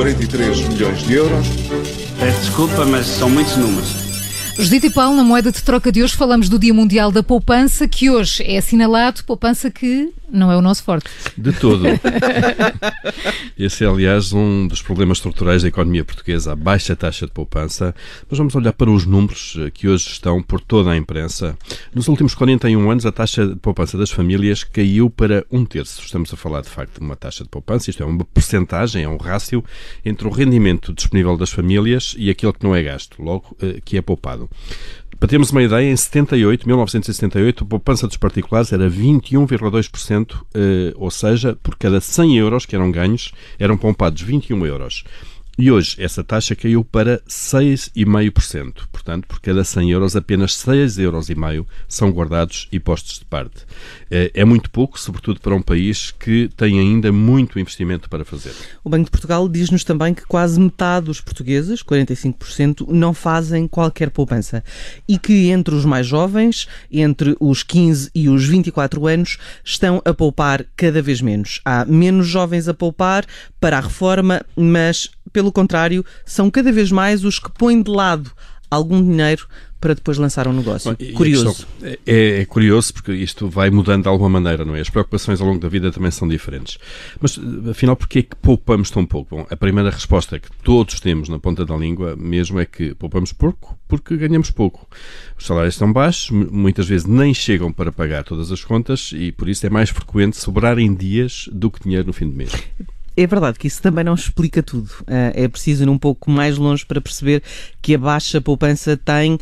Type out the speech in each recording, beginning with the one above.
43 milhões de euros. Peço desculpa, mas são muitos números. Judite e Paulo, na moeda de troca de hoje falamos do Dia Mundial da Poupança, que hoje é assinalado, poupança que não é o nosso forte. De todo. Esse é, aliás, um dos problemas estruturais da economia portuguesa, a baixa taxa de poupança. Mas vamos olhar para os números eh, que hoje estão por toda a imprensa. Nos últimos 41 anos, a taxa de poupança das famílias caiu para um terço. Estamos a falar, de facto, de uma taxa de poupança, isto é uma percentagem, é um rácio entre o rendimento disponível das famílias e aquele que não é gasto, logo eh, que é poupado. Para termos uma ideia, em 78, 1978, a poupança dos particulares era 21,2%, eh, ou seja, por cada 100 euros que eram ganhos, eram poupados 21 euros. E hoje essa taxa caiu para 6,5%. Portanto, por cada 100 euros, apenas 6,5 euros são guardados e postos de parte. É, é muito pouco, sobretudo para um país que tem ainda muito investimento para fazer. O Banco de Portugal diz-nos também que quase metade dos portugueses, 45%, não fazem qualquer poupança. E que entre os mais jovens, entre os 15 e os 24 anos, estão a poupar cada vez menos. Há menos jovens a poupar para a reforma, mas pelo contrário, são cada vez mais os que põem de lado algum dinheiro para depois lançar um negócio. Bom, curioso. É, é, curioso porque isto vai mudando de alguma maneira, não é? As preocupações ao longo da vida também são diferentes. Mas, afinal, porquê é que poupamos tão pouco? Bom, a primeira resposta que todos temos na ponta da língua mesmo é que poupamos pouco porque ganhamos pouco. Os salários estão baixos, muitas vezes nem chegam para pagar todas as contas e, por isso, é mais frequente sobrarem dias do que dinheiro no fim do mês é verdade que isso também não explica tudo. Uh, é preciso ir um pouco mais longe para perceber que a baixa poupança tem uh,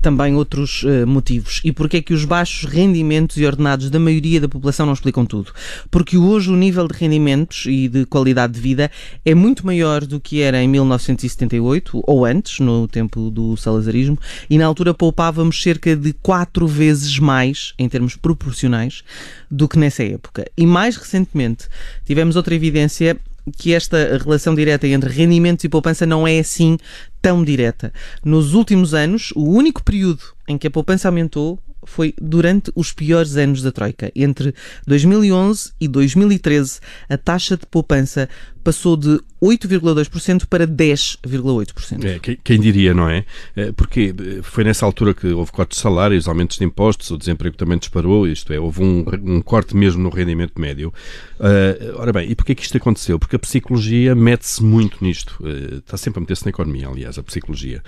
também outros uh, motivos. E porquê é que os baixos rendimentos e ordenados da maioria da população não explicam tudo? Porque hoje o nível de rendimentos e de qualidade de vida é muito maior do que era em 1978 ou antes, no tempo do salazarismo, e na altura poupávamos cerca de quatro vezes mais, em termos proporcionais, do que nessa época. E mais recentemente tivemos outra evidência que esta relação direta entre rendimentos e poupança não é assim tão direta. Nos últimos anos, o único período em que a poupança aumentou foi durante os piores anos da Troika. Entre 2011 e 2013, a taxa de poupança passou de 8,2% para 10,8%. É, quem, diria, não é? é? Porque foi nessa altura que houve cortes de salários, aumentos de impostos, o desemprego também disparou, isto é, houve um, um corte mesmo no rendimento médio. Uh, ora bem, e porquê que isto aconteceu? Porque a psicologia mete-se muito nisto. Uh, está sempre a meter-se na economia, aliás, a psicologia.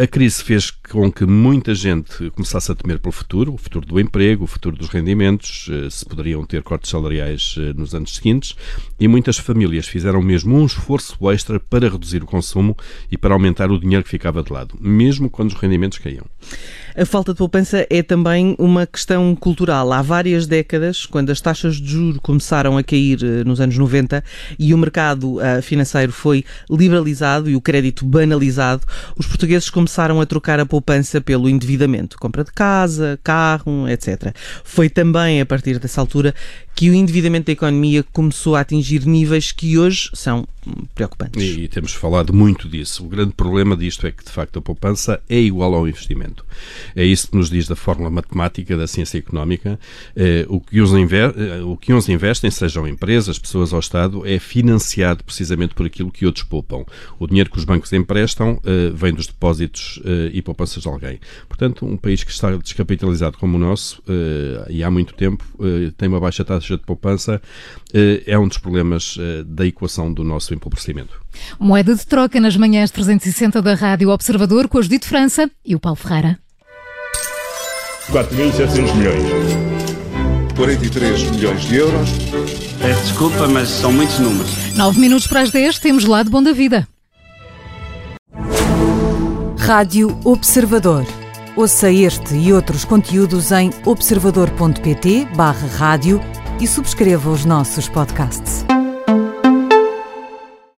A crise fez com que muita gente começasse a temer pelo futuro, o futuro do emprego, o futuro dos rendimentos, uh, se poderiam ter cortes salariais nos anos seguintes, e muitas famílias fizeram mesmo um esforço extra para reduzir o consumo e para aumentar o dinheiro que ficava de lado, mesmo quando os rendimentos caíam. A falta de poupança é também uma questão cultural. Há várias décadas, quando as taxas de juros começaram a cair eh, nos anos 90 e o mercado uh, financeiro foi liberalizado e o crédito banalizado, os portugueses começaram a trocar a poupança pelo endividamento, compra de casa, carro, etc. Foi também a partir dessa altura que o endividamento da economia começou a atingir níveis que hoje são preocupantes. E, e, temos falado muito disso. O grande problema disto é que, de facto, a poupança é igual ao investimento. É isso que nos diz da fórmula matemática da ciência económica. Eh, o, que inver, eh, uns investem, sejam empresas, pessoas ou Estado, é financiado precisamente por aquilo que outros poupam. O dinheiro que os bancos emprestam eh, vem dos depósitos eh, e poupanças de alguém. Portanto, um país que está descapitalizado como o nosso, eh, e há muito tempo, tem uma baixa taxa de poupança, é um dos problemas da equação do nosso empobrecimento. Moeda de troca nas manhãs 360 da Rádio Observador com a Judite França e o Paulo Ferreira. 4.700 milhões. 43 milhões de euros. Peço desculpa, mas são muitos números. 9 minutos para as 10, temos lá de Bom da Vida. Rádio Observador. Ouça este e outros conteúdos em observador.pt/barra rádio e subscreva os nossos podcasts.